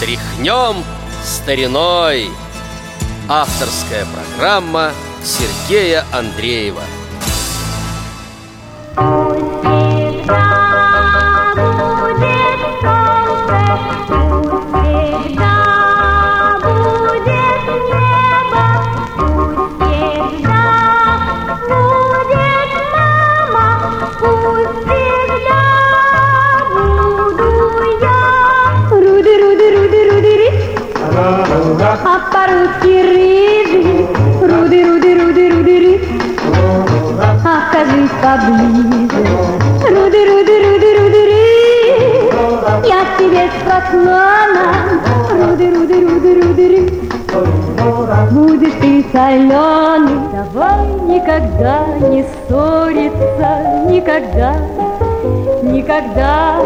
Тряхнем стариной. Авторская программа Сергея Андреева поближе. Руды, руды, руды, руды, ры. Я тебе спокойно. Руды, руды, руды, руды, ры. Будешь ты соленый, давай никогда не ссориться, никогда, никогда.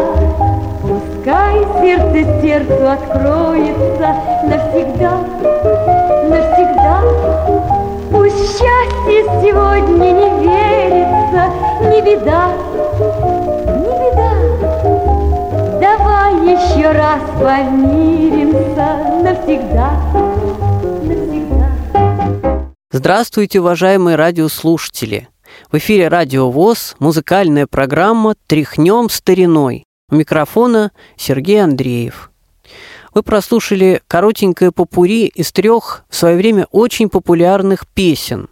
Пускай сердце сердцу откроется навсегда, навсегда. Пусть счастье сегодня не верится, не беда, не беда. Давай еще раз помиримся навсегда. Здравствуйте, уважаемые радиослушатели! В эфире Радио ВОЗ, музыкальная программа «Тряхнем стариной». У микрофона Сергей Андреев. Вы прослушали коротенькое попури из трех в свое время очень популярных песен.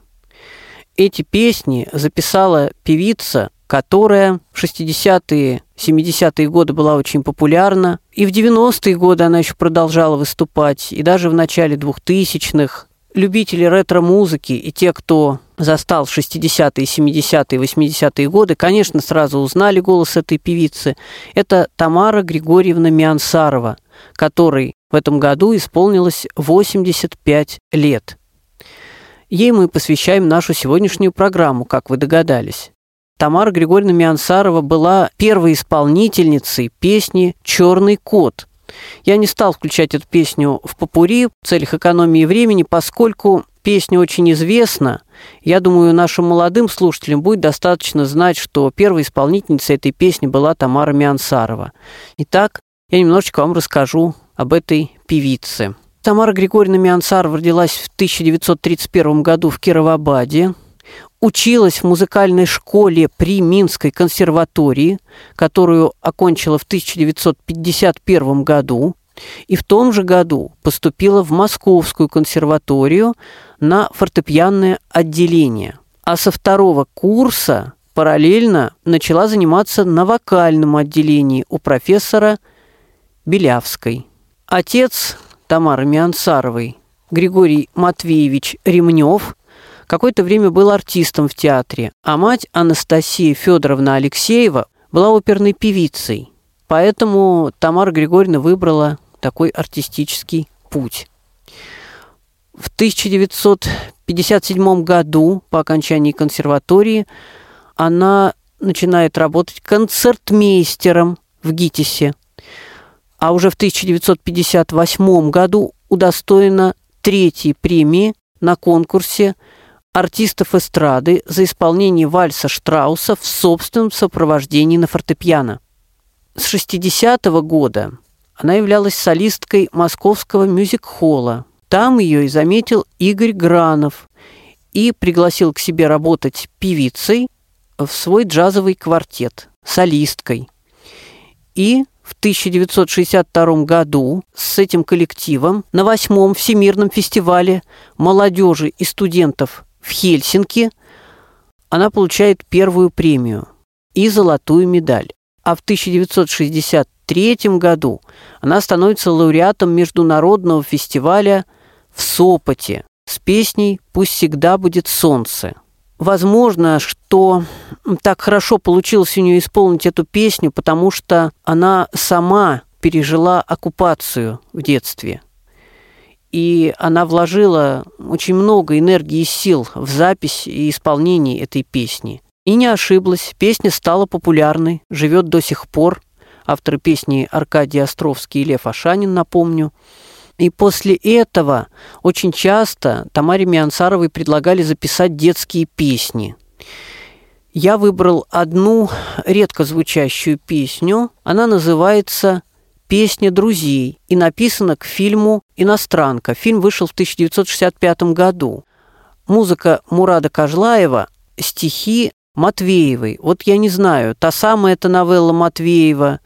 Эти песни записала певица, которая в 60-е, 70-е годы была очень популярна. И в 90-е годы она еще продолжала выступать. И даже в начале 2000-х любители ретро-музыки и те, кто застал 60-е, 70-е, 80-е годы, конечно, сразу узнали голос этой певицы. Это Тамара Григорьевна Миансарова, которой в этом году исполнилось 85 лет. Ей мы посвящаем нашу сегодняшнюю программу, как вы догадались. Тамара Григорьевна Миансарова была первой исполнительницей песни «Черный кот», я не стал включать эту песню в попури в целях экономии времени, поскольку песня очень известна. Я думаю, нашим молодым слушателям будет достаточно знать, что первой исполнительницей этой песни была Тамара Миансарова. Итак, я немножечко вам расскажу об этой певице. Тамара Григорьевна Миансарова родилась в 1931 году в Кировабаде училась в музыкальной школе при Минской консерватории, которую окончила в 1951 году, и в том же году поступила в Московскую консерваторию на фортепианное отделение. А со второго курса параллельно начала заниматься на вокальном отделении у профессора Белявской. Отец Тамары Миансаровой, Григорий Матвеевич Ремнев, какое-то время был артистом в театре, а мать Анастасия Федоровна Алексеева была оперной певицей. Поэтому Тамара Григорьевна выбрала такой артистический путь. В 1957 году, по окончании консерватории, она начинает работать концертмейстером в ГИТИСе, а уже в 1958 году удостоена третьей премии на конкурсе артистов эстрады за исполнение вальса Штрауса в собственном сопровождении на фортепиано. С 60-го года она являлась солисткой московского мюзик-холла. Там ее и заметил Игорь Гранов и пригласил к себе работать певицей в свой джазовый квартет, солисткой. И в 1962 году с этим коллективом на восьмом Всемирном фестивале молодежи и студентов в Хельсинки она получает первую премию и золотую медаль. А в 1963 году она становится лауреатом международного фестиваля в Сопоте с песней «Пусть всегда будет солнце». Возможно, что так хорошо получилось у нее исполнить эту песню, потому что она сама пережила оккупацию в детстве – и она вложила очень много энергии и сил в запись и исполнение этой песни. И не ошиблась, песня стала популярной, живет до сих пор. Авторы песни Аркадий Островский и Лев Ашанин, напомню. И после этого очень часто Тамаре Миансаровой предлагали записать детские песни. Я выбрал одну редко звучащую песню. Она называется песня друзей и написана к фильму «Иностранка». Фильм вышел в 1965 году. Музыка Мурада Кажлаева, стихи Матвеевой. Вот я не знаю, та самая эта новелла Матвеева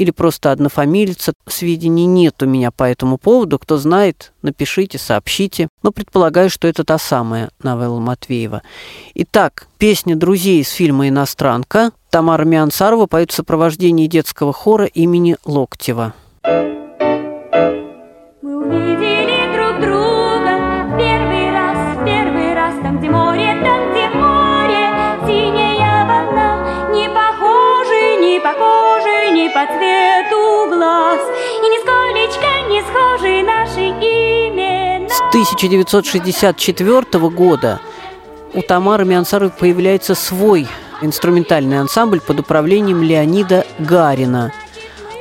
или просто однофамилица. Сведений нет у меня по этому поводу. Кто знает, напишите, сообщите. Но предполагаю, что это та самая новелла Матвеева. Итак, песня друзей из фильма «Иностранка». Тамара Миансарова поет в сопровождении детского хора имени Локтева. Мы 1964 года у Тамары Миансаровой появляется свой инструментальный ансамбль под управлением Леонида Гарина,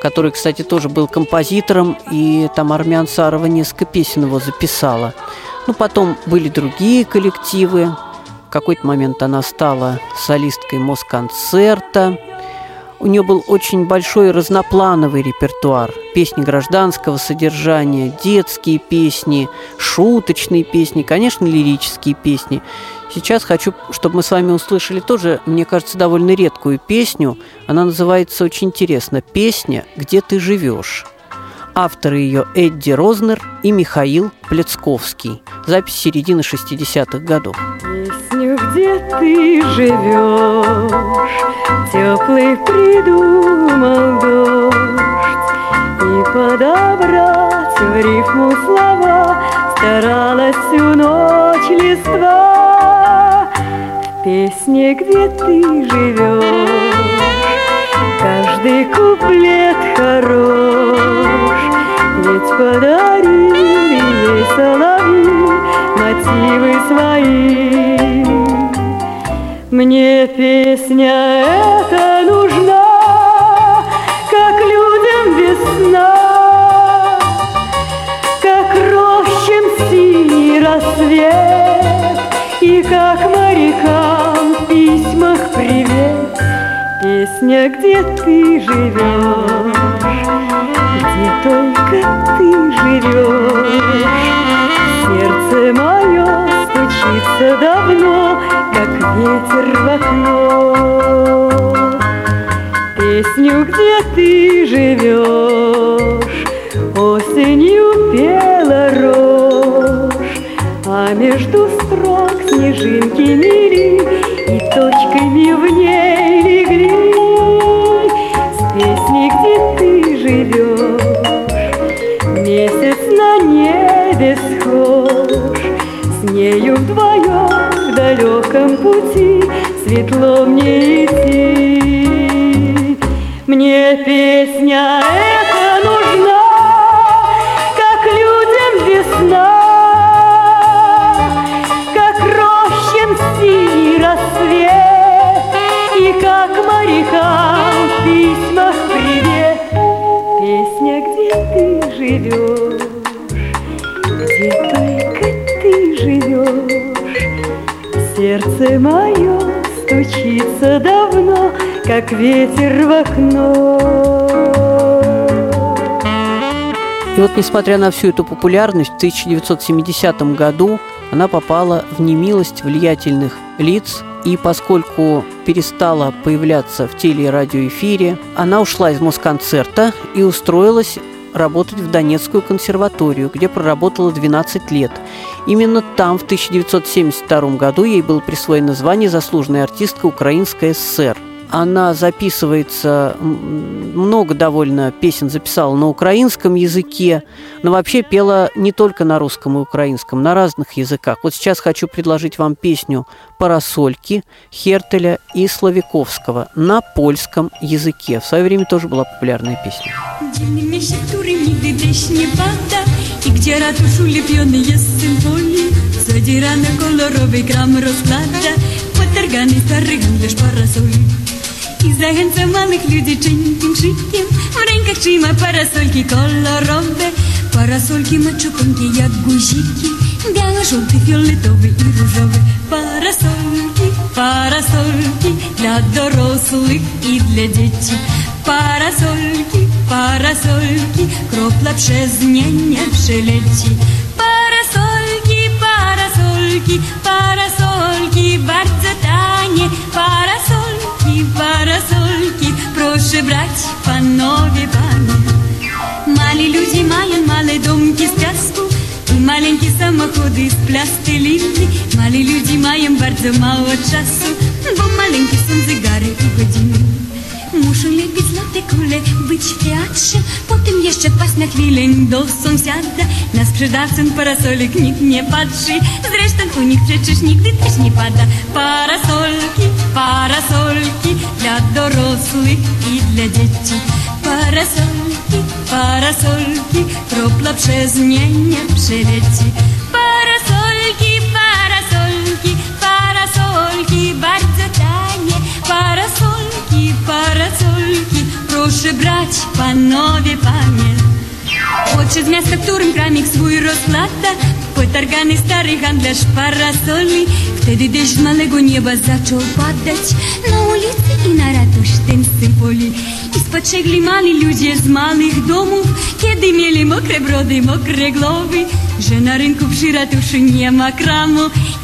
который, кстати, тоже был композитором, и Тамара Миансарова несколько песен его записала. Ну, потом были другие коллективы. В какой-то момент она стала солисткой Москонцерта. У нее был очень большой разноплановый репертуар. Песни гражданского содержания, детские песни, шуточные песни, конечно, лирические песни. Сейчас хочу, чтобы мы с вами услышали тоже, мне кажется, довольно редкую песню. Она называется очень интересно «Песня, где ты живешь». Авторы ее Эдди Рознер и Михаил Плецковский. Запись середины 60-х годов. Песню, где ты живешь, теплый придумал дождь, И подобрать в рифму слова старалась всю ночь листва. В песне, где ты живешь, каждый куплет хорош, Ведь подарили соловьи мотивы свои. Мне песня эта нужна, как людям весна, как рощем синий рассвет, и как морякам в письмах привет. Песня, где ты живешь, где только ты живешь. Сердце мое стучится давно, ветер в окно. Песню, где ты живешь, осенью пела рожь, а между строк снежинки мели и точками в пути светло мне идти. Мне песня сердце мое стучится давно, как ветер в окно. И вот, несмотря на всю эту популярность, в 1970 году она попала в немилость влиятельных лиц, и поскольку перестала появляться в теле- и она ушла из Москонцерта и устроилась работать в Донецкую консерваторию, где проработала 12 лет. Именно там в 1972 году ей было присвоено звание «Заслуженная артистка Украинской ССР». Она записывается, много довольно песен записала на украинском языке, но вообще пела не только на русском и украинском, на разных языках. Вот сейчас хочу предложить вам песню «Парасольки» Хертеля и Славиковского на польском языке. В свое время тоже была популярная песня. I gdzie ratusz ulepiony jest symfonii Zadzierane kolorowy gram rozkłada Stary handlarz parasoli. I zachęca małych ludzi cienkim szykiem W rękach trzyma parasolki kolorowe. Parasolki ma czuponkie jak guziki. Białe, żółte, fioletowe i różowe Parasolki, parasolki Dla dorosłych i dla dzieci. Parasolki parasolki, kropla przez nie nie przeleci. парасольки, парасольки, бардзатане, парасольки, парасольки, проще брать по нове бане. Мали люди, мали, мали домки сказку, и маленькие самоходы из пластилины. Мали люди, маем бардзо мало часу, бо маленькие сон загары и годины. Godziny. Muszą lepiej złote kule być w teatrze, potem jeszcze paść na chwilę do sąsiada. Na sprzedawcę parasolek nikt nie patrzy, zresztą u nich przecież nigdy też nie pada. Parasolki, parasolki dla dorosłych i dla dzieci. Parasolki, parasolki, kropla przez nie nie przeleci. Parasolki, parasolki, parasolki, bardzo tanie. Parasolki, parasolki, proszę brać, panowie, panie. Podszedł z miasta, w którym kramik swój rozklada Potargany stary handlarz parasoli Wtedy deszcz z małego nieba zaczął padać Na ulicy i na ratusznym symboli I spostrzegli mali ludzie z małych domów Kiedy mieli mokre brody, mokre głowy Że na rynku przy ratuszu nie ma kramu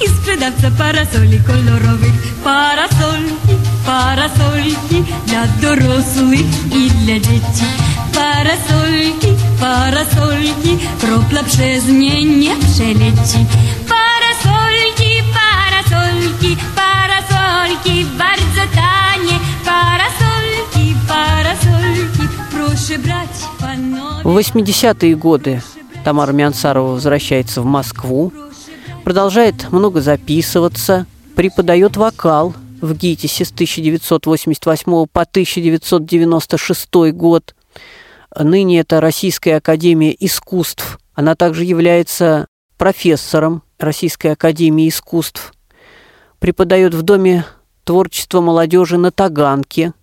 I sprzedawca parasoli kolorowych Parasolki, parasolki Dla dorosłych i dla dzieci Parasolki, parasolki, kropla przez nie nie przeleci. Parasolki, parasolki, parasolki, bardzo В 80-е годы Тамара Миансарова возвращается в Москву, продолжает много записываться, преподает вокал в ГИТИСе с 1988 по 1996 год. Ныне это Российская Академия Искусств. Она также является профессором Российской Академии Искусств. Преподает в Доме творчества молодежи на Таганке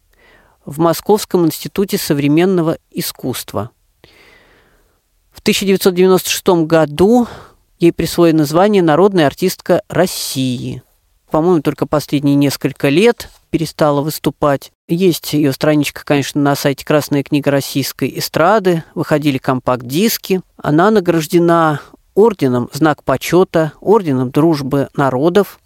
в Московском институте современного искусства. В 1996 году ей присвоено звание «Народная артистка России». По-моему, только последние несколько лет перестала выступать. Есть ее страничка, конечно, на сайте «Красная книга российской эстрады». Выходили компакт-диски. Она награждена орденом «Знак почета», орденом «Дружбы народов»,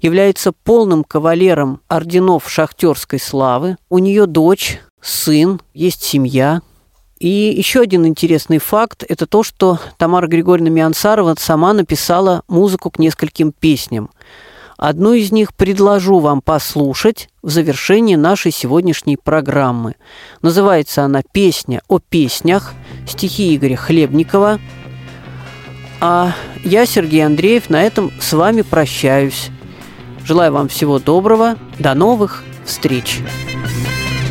является полным кавалером орденов шахтерской славы. У нее дочь, сын, есть семья. И еще один интересный факт – это то, что Тамара Григорьевна Миансарова сама написала музыку к нескольким песням. Одну из них предложу вам послушать в завершении нашей сегодняшней программы. Называется она «Песня о песнях», стихи Игоря Хлебникова. А я, Сергей Андреев, на этом с вами прощаюсь. Желаю вам всего доброго. До новых встреч.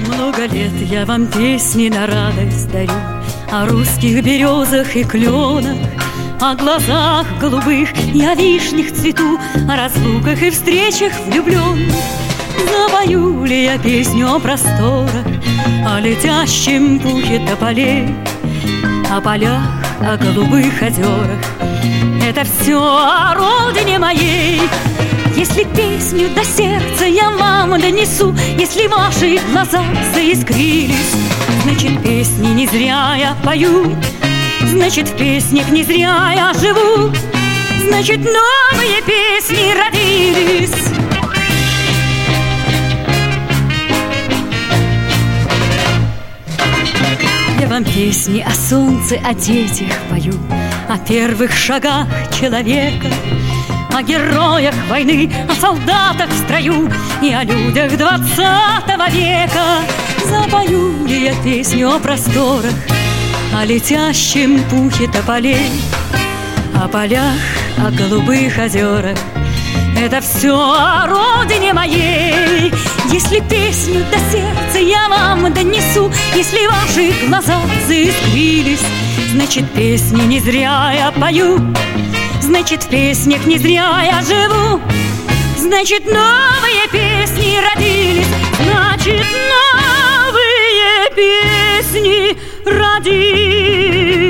Много лет я вам песни на радость дарю О русских березах и кленах О глазах голубых и о вишнях цвету О разлуках и встречах влюбленных Запою ли я песню о просторах О летящем пухе тополей О полях, о голубых озерах Это все о родине моей если песню до сердца я вам донесу, Если ваши глаза заискрились, Значит, песни не зря я пою, Значит, в песнях не зря я живу, Значит, новые песни родились. Я вам песни о солнце, о детях пою, О первых шагах человека, о героях войны, о солдатах в строю и о людях двадцатого века. Запою ли я песню о просторах, о летящем пухе тополей, о полях, о голубых озерах. Это все о родине моей. Если песню до сердца я вам донесу, Если ваши глаза заискрились, Значит, песни не зря я пою. Значит, в песнях не зря я живу. Значит, новые песни родились. Значит, новые песни родились.